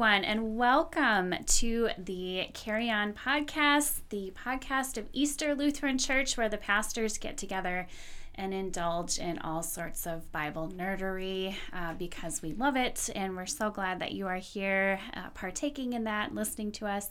everyone, and welcome to the Carry On podcast, the podcast of Easter Lutheran Church, where the pastors get together and indulge in all sorts of Bible nerdery uh, because we love it. And we're so glad that you are here uh, partaking in that, listening to us.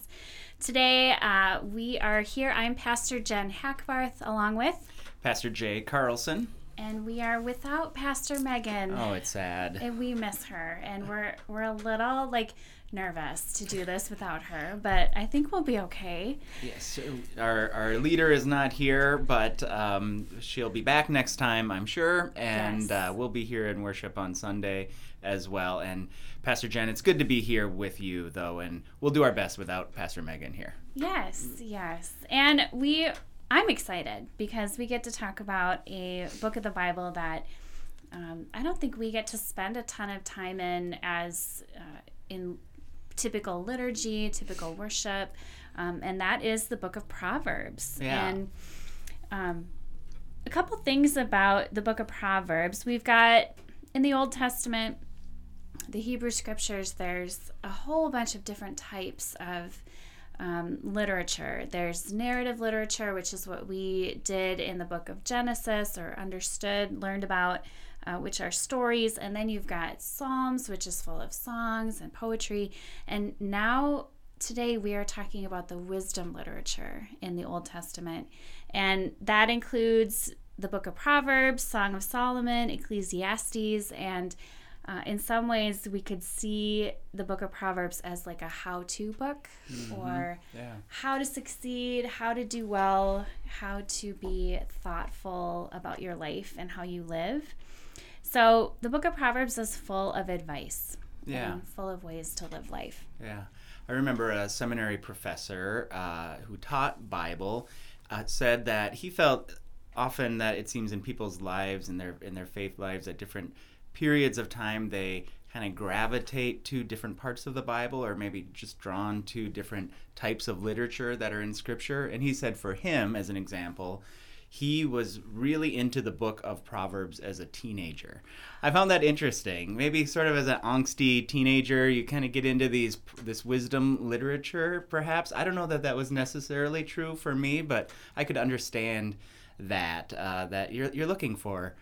Today, uh, we are here. I'm Pastor Jen Hackbarth, along with Pastor Jay Carlson. And we are without Pastor Megan. Oh, it's sad. And we miss her. And we're we're a little like nervous to do this without her, but I think we'll be okay. Yes, our, our leader is not here, but um, she'll be back next time, I'm sure, and yes. uh, we'll be here in worship on Sunday as well. And Pastor Jen, it's good to be here with you, though, and we'll do our best without Pastor Megan here. Yes, yes, and we. I'm excited because we get to talk about a book of the Bible that um, I don't think we get to spend a ton of time in as uh, in typical liturgy, typical worship, um, and that is the book of Proverbs. Yeah. And um, a couple things about the book of Proverbs. We've got in the Old Testament, the Hebrew scriptures, there's a whole bunch of different types of um, literature. There's narrative literature, which is what we did in the book of Genesis or understood, learned about uh, which are stories. And then you've got Psalms, which is full of songs and poetry. And now, today, we are talking about the wisdom literature in the Old Testament. And that includes the book of Proverbs, Song of Solomon, Ecclesiastes, and uh, in some ways, we could see the book of Proverbs as like a how to book mm-hmm. or yeah. how to succeed, how to do well, how to be thoughtful about your life and how you live. So the book of Proverbs is full of advice. Yeah. full of ways to live life. Yeah. I remember a seminary professor uh, who taught Bible uh, said that he felt often that it seems in people's lives and their in their faith lives at different periods of time they kind of gravitate to different parts of the Bible or maybe just drawn to different types of literature that are in scripture and he said for him as an example he was really into the book of Proverbs as a teenager. I found that interesting. Maybe sort of as an angsty teenager, you kind of get into these this wisdom literature. Perhaps I don't know that that was necessarily true for me, but I could understand that uh, that you're you're looking for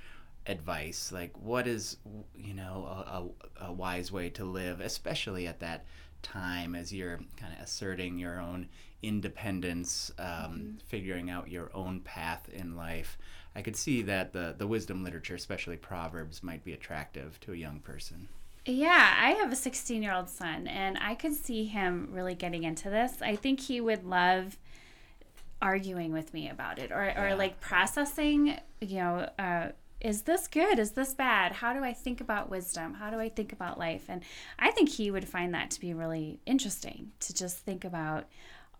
advice like what is you know a, a, a wise way to live especially at that time as you're kind of asserting your own independence, um, mm-hmm. figuring out your own path in life. I could see that the, the wisdom literature, especially Proverbs, might be attractive to a young person. Yeah, I have a 16 year old son, and I could see him really getting into this. I think he would love arguing with me about it or, yeah. or like processing, you know, uh, is this good? Is this bad? How do I think about wisdom? How do I think about life? And I think he would find that to be really interesting to just think about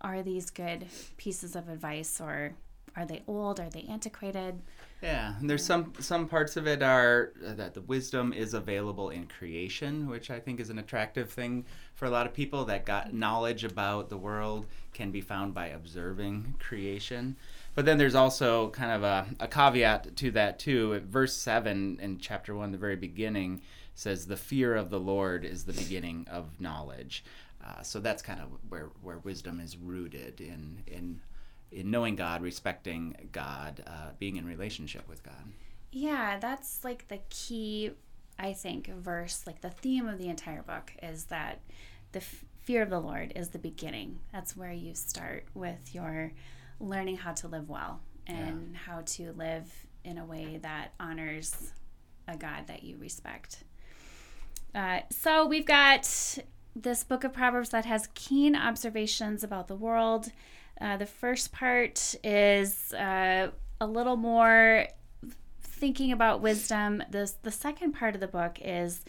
are these good pieces of advice or are they old? Are they antiquated? Yeah, and there's some some parts of it are that the wisdom is available in creation, which I think is an attractive thing for a lot of people. That got knowledge about the world can be found by observing creation. But then there's also kind of a, a caveat to that too. Verse seven in chapter one, the very beginning, says, "The fear of the Lord is the beginning of knowledge." Uh, so that's kind of where, where wisdom is rooted in in in knowing God, respecting God, uh, being in relationship with God. Yeah, that's like the key, I think, verse. Like the theme of the entire book is that the f- fear of the Lord is the beginning. That's where you start with your learning how to live well and yeah. how to live in a way that honors a God that you respect. Uh, so we've got this book of Proverbs that has keen observations about the world. Uh, the first part is uh, a little more thinking about wisdom. This the second part of the book is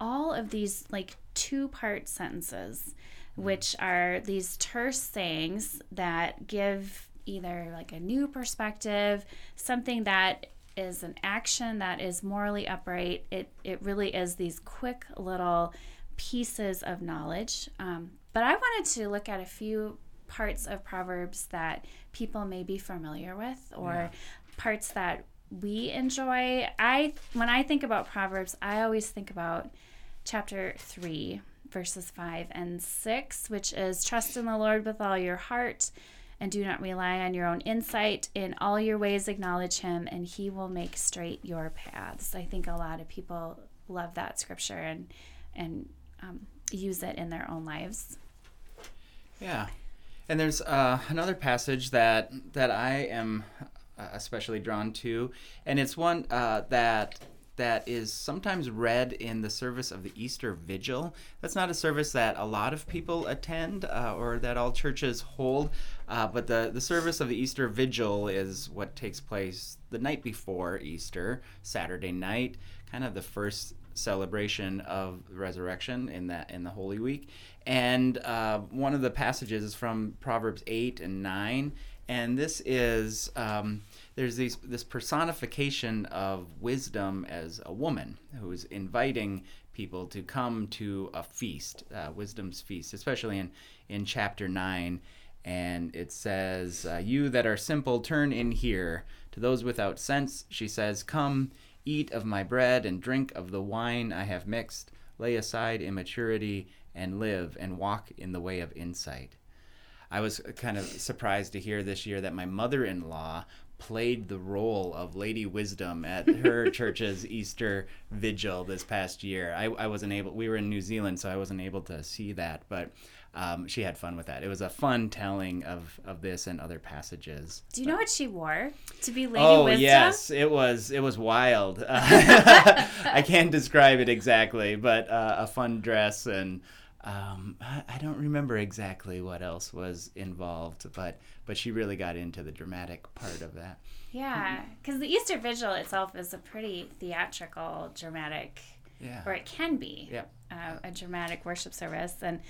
all of these like two part sentences, which are these terse sayings that give either like a new perspective, something that is an action that is morally upright. It it really is these quick little pieces of knowledge. Um, but I wanted to look at a few parts of Proverbs that people may be familiar with or yeah. parts that we enjoy. I when I think about Proverbs, I always think about chapter 3 verses 5 and 6, which is trust in the Lord with all your heart and do not rely on your own insight. In all your ways, acknowledge him, and he will make straight your paths. I think a lot of people love that scripture and, and um, use it in their own lives. Yeah. And there's uh, another passage that that I am uh, especially drawn to, and it's one uh, that that is sometimes read in the service of the Easter Vigil. That's not a service that a lot of people attend uh, or that all churches hold, uh, but the, the service of the Easter Vigil is what takes place the night before Easter, Saturday night, kind of the first celebration of the resurrection in that in the Holy Week. And uh, one of the passages is from Proverbs eight and nine, and this is um, there's these, this personification of wisdom as a woman who's inviting people to come to a feast, uh, wisdom's feast, especially in in chapter nine. And it says, uh, "You that are simple, turn in here. To those without sense, she says, Come." Eat of my bread and drink of the wine I have mixed. Lay aside immaturity and live and walk in the way of insight. I was kind of surprised to hear this year that my mother in law played the role of Lady Wisdom at her church's Easter vigil this past year. I, I wasn't able, we were in New Zealand, so I wasn't able to see that, but um, she had fun with that. It was a fun telling of, of this and other passages. Do you but, know what she wore to be Lady oh, Wisdom? yes, it was it was wild. Uh, I can't describe it exactly, but uh, a fun dress and um, I, I don't remember exactly what else was involved, but but she really got into the dramatic part of that. Yeah, because the Easter Vigil itself is a pretty theatrical, dramatic, yeah. or it can be. Yeah. Uh, a dramatic worship service, and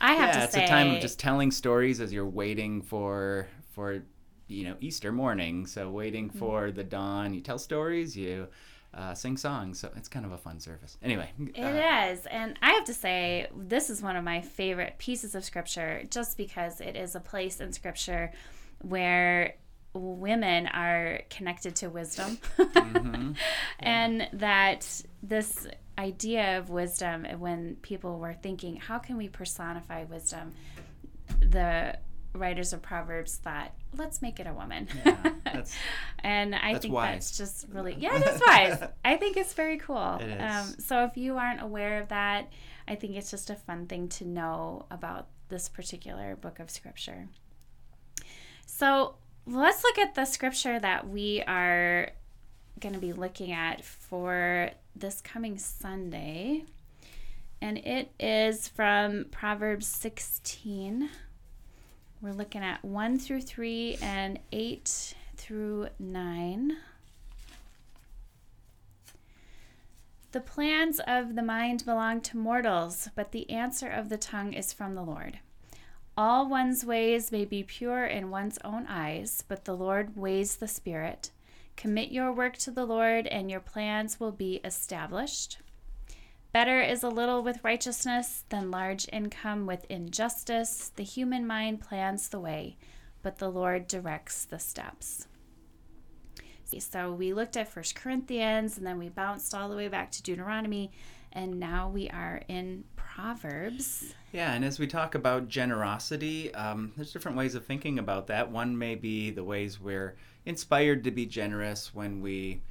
I have yeah, to say, it's a time of just telling stories as you're waiting for for you know Easter morning. So waiting mm-hmm. for the dawn, you tell stories, you uh, sing songs. So it's kind of a fun service. Anyway, it uh, is, and I have to say this is one of my favorite pieces of scripture, just because it is a place in scripture where women are connected to wisdom mm-hmm. and that this idea of wisdom when people were thinking how can we personify wisdom the writers of proverbs thought let's make it a woman yeah, and i that's think wise. that's just really yeah that's wise i think it's very cool it. Um, so if you aren't aware of that i think it's just a fun thing to know about this particular book of scripture so let's look at the scripture that we are going to be looking at for this coming Sunday. And it is from Proverbs 16. We're looking at 1 through 3 and 8 through 9. The plans of the mind belong to mortals, but the answer of the tongue is from the Lord. All one's ways may be pure in one's own eyes, but the Lord weighs the spirit. Commit your work to the Lord, and your plans will be established. Better is a little with righteousness than large income with injustice. The human mind plans the way, but the Lord directs the steps. So we looked at First Corinthians and then we bounced all the way back to Deuteronomy and now we are in Proverbs. Yeah, and as we talk about generosity, um, there's different ways of thinking about that. One may be the ways we're inspired to be generous when we,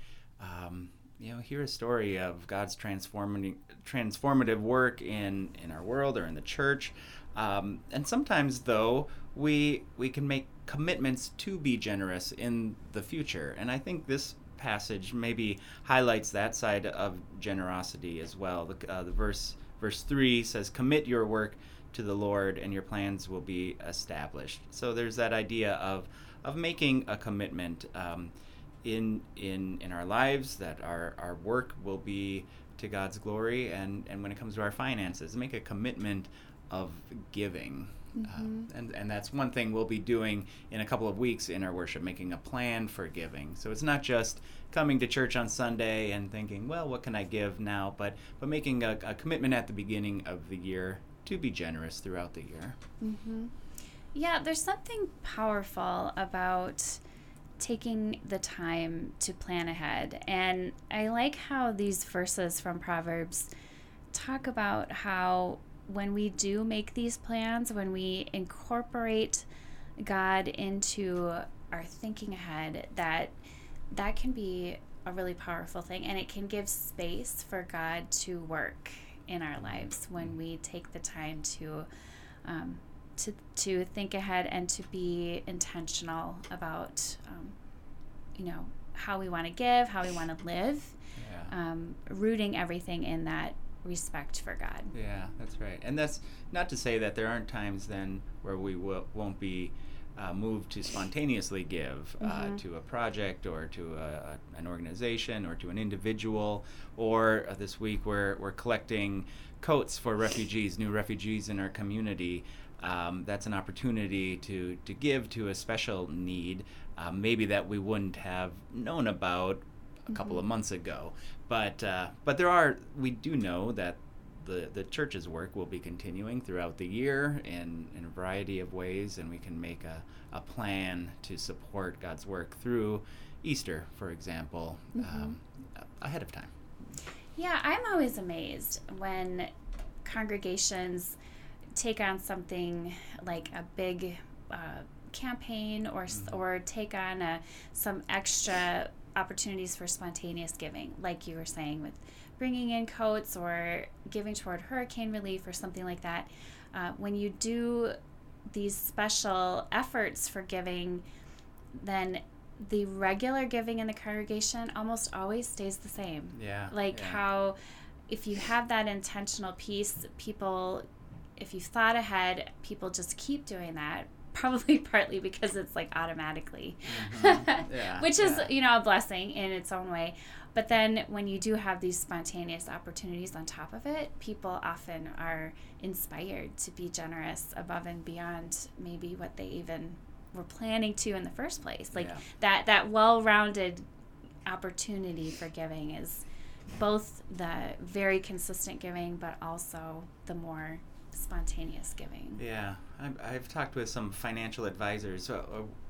um, you know, hear a story of God's transformative transformative work in in our world or in the church. Um, and sometimes, though, we we can make commitments to be generous in the future. And I think this passage maybe highlights that side of generosity as well. The, uh, the verse verse three says, "Commit your work to the Lord, and your plans will be established." So there's that idea of of making a commitment um, in in in our lives that our our work will be to God's glory, and and when it comes to our finances, make a commitment of giving. Mm-hmm. Uh, and, and that's one thing we'll be doing in a couple of weeks in our worship, making a plan for giving. So it's not just coming to church on Sunday and thinking, well, what can I give now? But, but making a, a commitment at the beginning of the year to be generous throughout the year. Mm-hmm. Yeah, there's something powerful about taking the time to plan ahead. And I like how these verses from Proverbs talk about how when we do make these plans, when we incorporate God into our thinking ahead, that that can be a really powerful thing and it can give space for God to work in our lives when we take the time to um, to to think ahead and to be intentional about um, you know how we want to give, how we want to live, yeah. um, rooting everything in that respect for God. Yeah, that's right. And that's not to say that there aren't times then where we will, won't be uh, moved to spontaneously give uh, mm-hmm. to a project or to a, a, an organization or to an individual. Or uh, this week we're, we're collecting coats for refugees, new refugees in our community. Um, that's an opportunity to, to give to a special need, uh, maybe that we wouldn't have known about a couple mm-hmm. of months ago. But uh, but there are we do know that the the church's work will be continuing throughout the year in in a variety of ways, and we can make a a plan to support God's work through Easter, for example, mm-hmm. um, ahead of time. Yeah, I'm always amazed when congregations take on something like a big uh, campaign or mm-hmm. or take on a, some extra opportunities for spontaneous giving, like you were saying with bringing in coats or giving toward hurricane relief or something like that. Uh, when you do these special efforts for giving, then the regular giving in the congregation almost always stays the same. Yeah. Like yeah. how if you have that intentional piece, people if you've thought ahead, people just keep doing that probably partly because it's like automatically, mm-hmm. yeah, which is yeah. you know a blessing in its own way. But then when you do have these spontaneous opportunities on top of it, people often are inspired to be generous above and beyond maybe what they even were planning to in the first place. Like yeah. that that well-rounded opportunity for giving is both the very consistent giving but also the more spontaneous giving. Yeah, I've, I've talked with some financial advisors, a,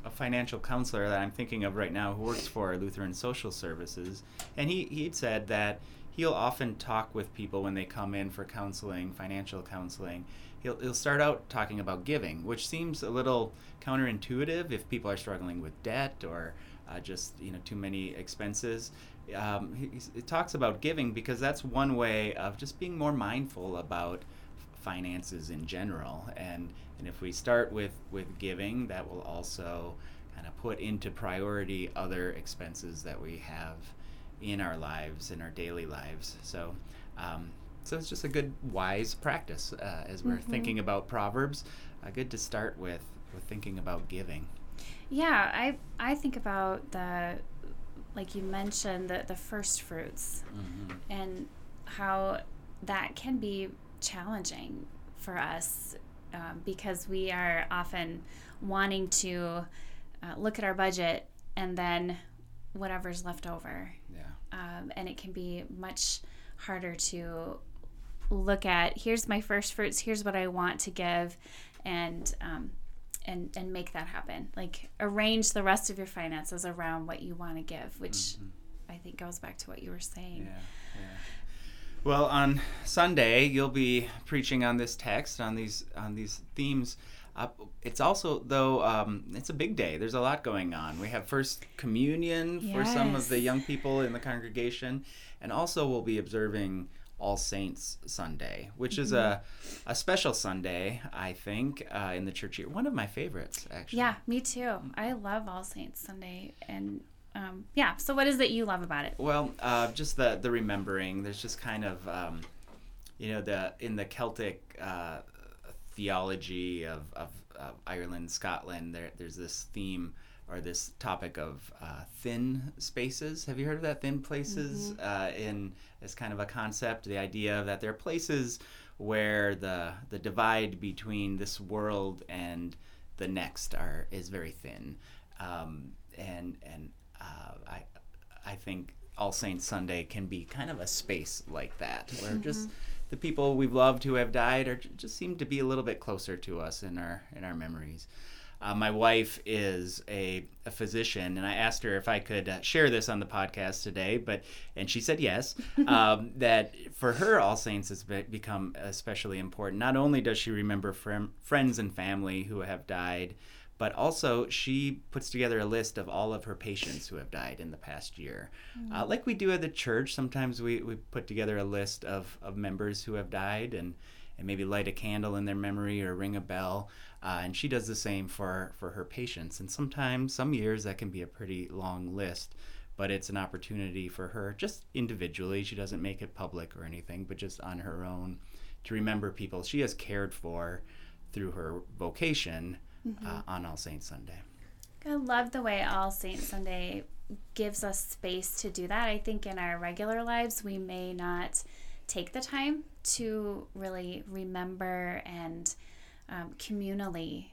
a, financial counselor that I'm thinking of right now who works for Lutheran Social Services, and he he'd said that he'll often talk with people when they come in for counseling, financial counseling. He'll, he'll start out talking about giving, which seems a little counterintuitive if people are struggling with debt or uh, just you know too many expenses. Um, he, he talks about giving because that's one way of just being more mindful about finances in general. And and if we start with with giving, that will also kind of put into priority other expenses that we have in our lives, in our daily lives. So. Um, so it's just a good, wise practice uh, as we're mm-hmm. thinking about Proverbs. Uh, good to start with with thinking about giving. Yeah, I I think about the like you mentioned the the first fruits mm-hmm. and how that can be challenging for us um, because we are often wanting to uh, look at our budget and then whatever's left over. Yeah. Um, and it can be much harder to look at here's my first fruits, here's what I want to give, and um, and and make that happen. Like arrange the rest of your finances around what you want to give, which mm-hmm. I think goes back to what you were saying. Yeah. Yeah. Well, on Sunday you'll be preaching on this text, on these on these themes. Uh, it's also though um, it's a big day. There's a lot going on. We have First Communion yes. for some of the young people in the congregation, and also we'll be observing All Saints Sunday, which mm-hmm. is a a special Sunday, I think, uh, in the church year. One of my favorites, actually. Yeah, me too. I love All Saints Sunday, and um, yeah. So what is it you love about it? Well, uh, just the the remembering. There's just kind of um, you know the in the Celtic uh, theology of, of, of, Ireland, Scotland. There, there's this theme or this topic of uh, thin spaces. Have you heard of that? Thin places mm-hmm. Uh, in as kind of a concept. The idea that there are places where the the divide between this world and the next are is very thin. Um, and and uh, I I think All Saints Sunday can be kind of a space like that, where mm-hmm. just the people we've loved who have died are just seem to be a little bit closer to us in our in our memories. Uh, my wife is a, a, physician, and I asked her if I could uh, share this on the podcast today, but and she said yes. Um, that for her, All Saints has be- become especially important. Not only does she remember fr- friends and family who have died, but also she puts together a list of all of her patients who have died in the past year. Mm-hmm. Uh, like we do at the church, sometimes we, we put together a list of, of members who have died and, and maybe light a candle in their memory or ring a bell. Uh, and she does the same for, for her patients. And sometimes, some years, that can be a pretty long list, but it's an opportunity for her just individually. She doesn't make it public or anything, but just on her own to remember people she has cared for through her vocation mm-hmm. uh, on All Saints Sunday. I love the way All Saints Sunday gives us space to do that. I think in our regular lives, we may not take the time to really remember and um, communally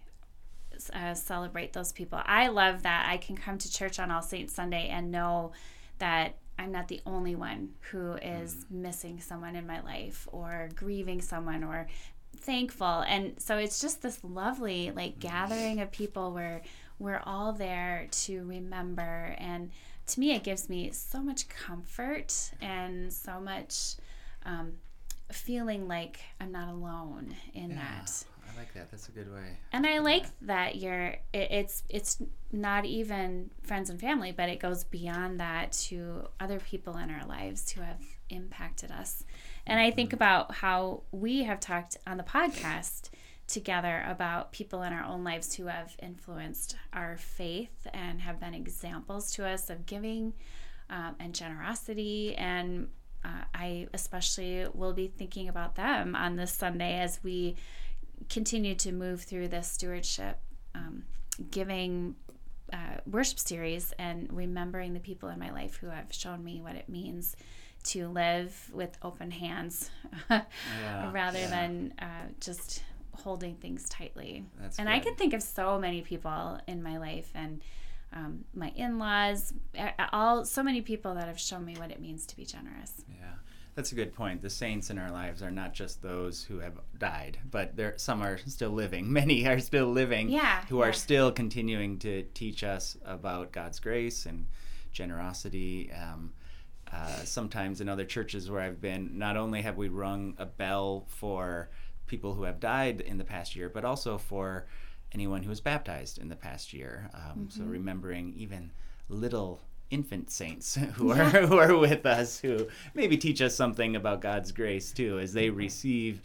uh, celebrate those people. I love that I can come to church on All Saints Sunday and know that I'm not the only one who is mm. missing someone in my life or grieving someone or thankful. And so it's just this lovely like gathering of people where we're all there to remember and to me it gives me so much comfort and so much um, feeling like I'm not alone in yeah, that. I like that. That's a good way. And I like that you're. It, it's it's not even friends and family, but it goes beyond that to other people in our lives who have impacted us. And I think about how we have talked on the podcast together about people in our own lives who have influenced our faith and have been examples to us of giving um, and generosity. And uh, I especially will be thinking about them on this Sunday as we continue to move through this stewardship, um, giving uh, worship series and remembering the people in my life who have shown me what it means to live with open hands yeah, rather yeah. than uh, just holding things tightly. That's and good. I can think of so many people in my life and um, my in-laws, all so many people that have shown me what it means to be generous. Yeah. That's a good point. The saints in our lives are not just those who have died, but there some are still living. Many are still living. Yeah, who yeah. are still continuing to teach us about God's grace and generosity. Um, uh, sometimes in other churches where I've been, not only have we rung a bell for people who have died in the past year, but also for anyone who was baptized in the past year. Um, mm-hmm. So remembering even little infant saints who are yeah. who are with us, who maybe teach us something about God's grace too, as they receive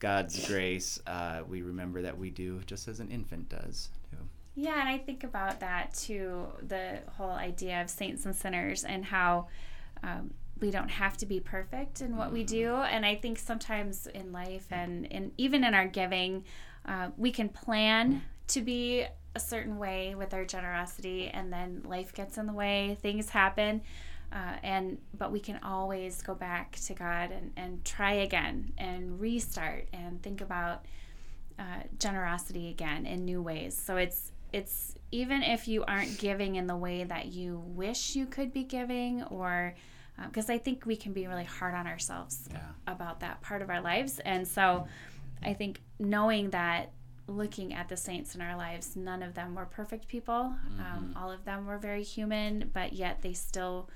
God's grace. Uh, we remember that we do just as an infant does. Too. Yeah, and I think about that too. The whole idea of saints and sinners and how um, we don't have to be perfect in what we do. Mm-hmm. And I think sometimes in life and in, even in our giving, uh, we can plan to be a certain way with our generosity, and then life gets in the way, things happen. Uh, and but we can always go back to God and, and try again and restart and think about uh, generosity again in new ways. So it's it's even if you aren't giving in the way that you wish you could be giving or because uh, I think we can be really hard on ourselves yeah. about that part of our lives. And so I think knowing that looking at the saints in our lives, none of them were perfect people. Um, mm-hmm. Um, all of them were very human, but yet they still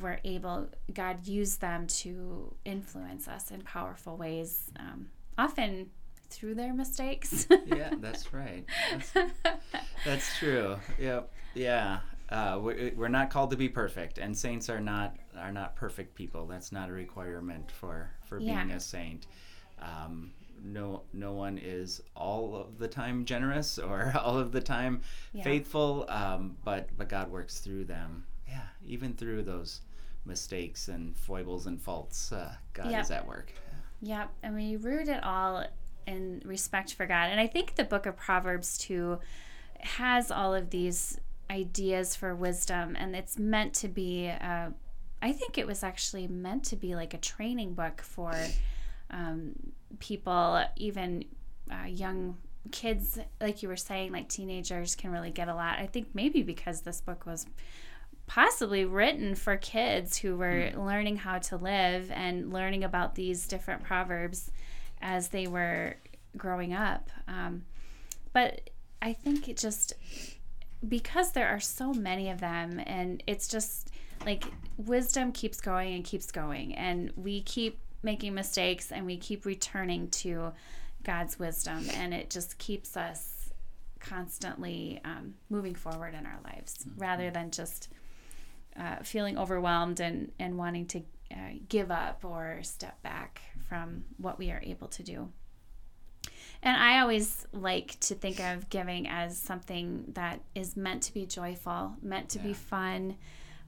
were able, God used them to influence us in powerful ways, um, often through their mistakes. yeah, that's right. That's, that's true. Yep. Yeah. Uh, we're not called to be perfect, and saints are not are not perfect people. That's not a requirement for for yeah. being a saint. Um, no no one is all of the time generous or all of the time yeah. faithful, um, but but God works through them. Yeah, even through those mistakes and foibles and faults, uh, God yep. is at work. yeah. Yep, and we root it all in respect for God. And I think the book of Proverbs too has all of these ideas for wisdom, and it's meant to be. Uh, I think it was actually meant to be like a training book for um, people, even uh, young kids, like you were saying, like teenagers can really get a lot. I think maybe because this book was possibly written for kids who were mm. learning how to live and learning about these different proverbs as they were growing up. Um, but I think it just because there are so many of them and it's just like wisdom keeps going and keeps going and we keep making mistakes and we keep returning to God's wisdom and it just keeps us constantly um, moving forward in our lives mm-hmm. rather than just uh, feeling overwhelmed and, and wanting to uh, give up or step back from what we are able to do. And I always like to think of giving as something that is meant to be joyful, meant to yeah. be fun.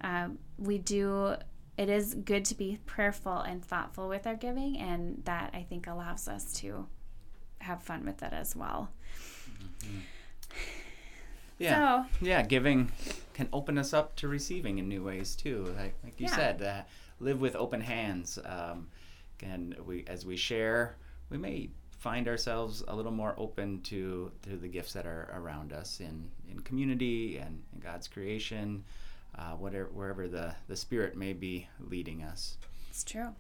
Um, we do, it is good to be prayerful and thoughtful with our giving, and that I think allows us to have fun with it as well. Mm-hmm. Yeah. So, yeah, giving can open us up to receiving in new ways too. Like, like you yeah. said, uh, live with open hands. Um, and we, as we share, we may find ourselves a little more open to to the gifts that are around us in in community and in God's creation, uh, whatever wherever the the Spirit may be leading us. It's true.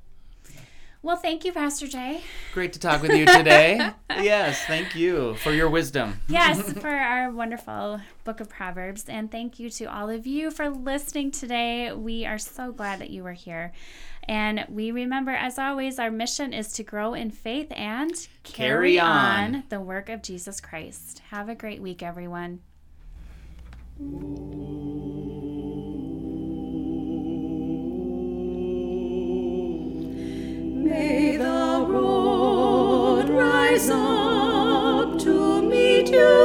Well, thank you, Pastor Jay. Great to talk with you today. yes, thank you for your wisdom. yes, for our wonderful book of Proverbs. And thank you to all of you for listening today. We are so glad that you were here. And we remember, as always, our mission is to grow in faith and carry, carry on. on the work of Jesus Christ. Have a great week, everyone. May the road rise up to meet you.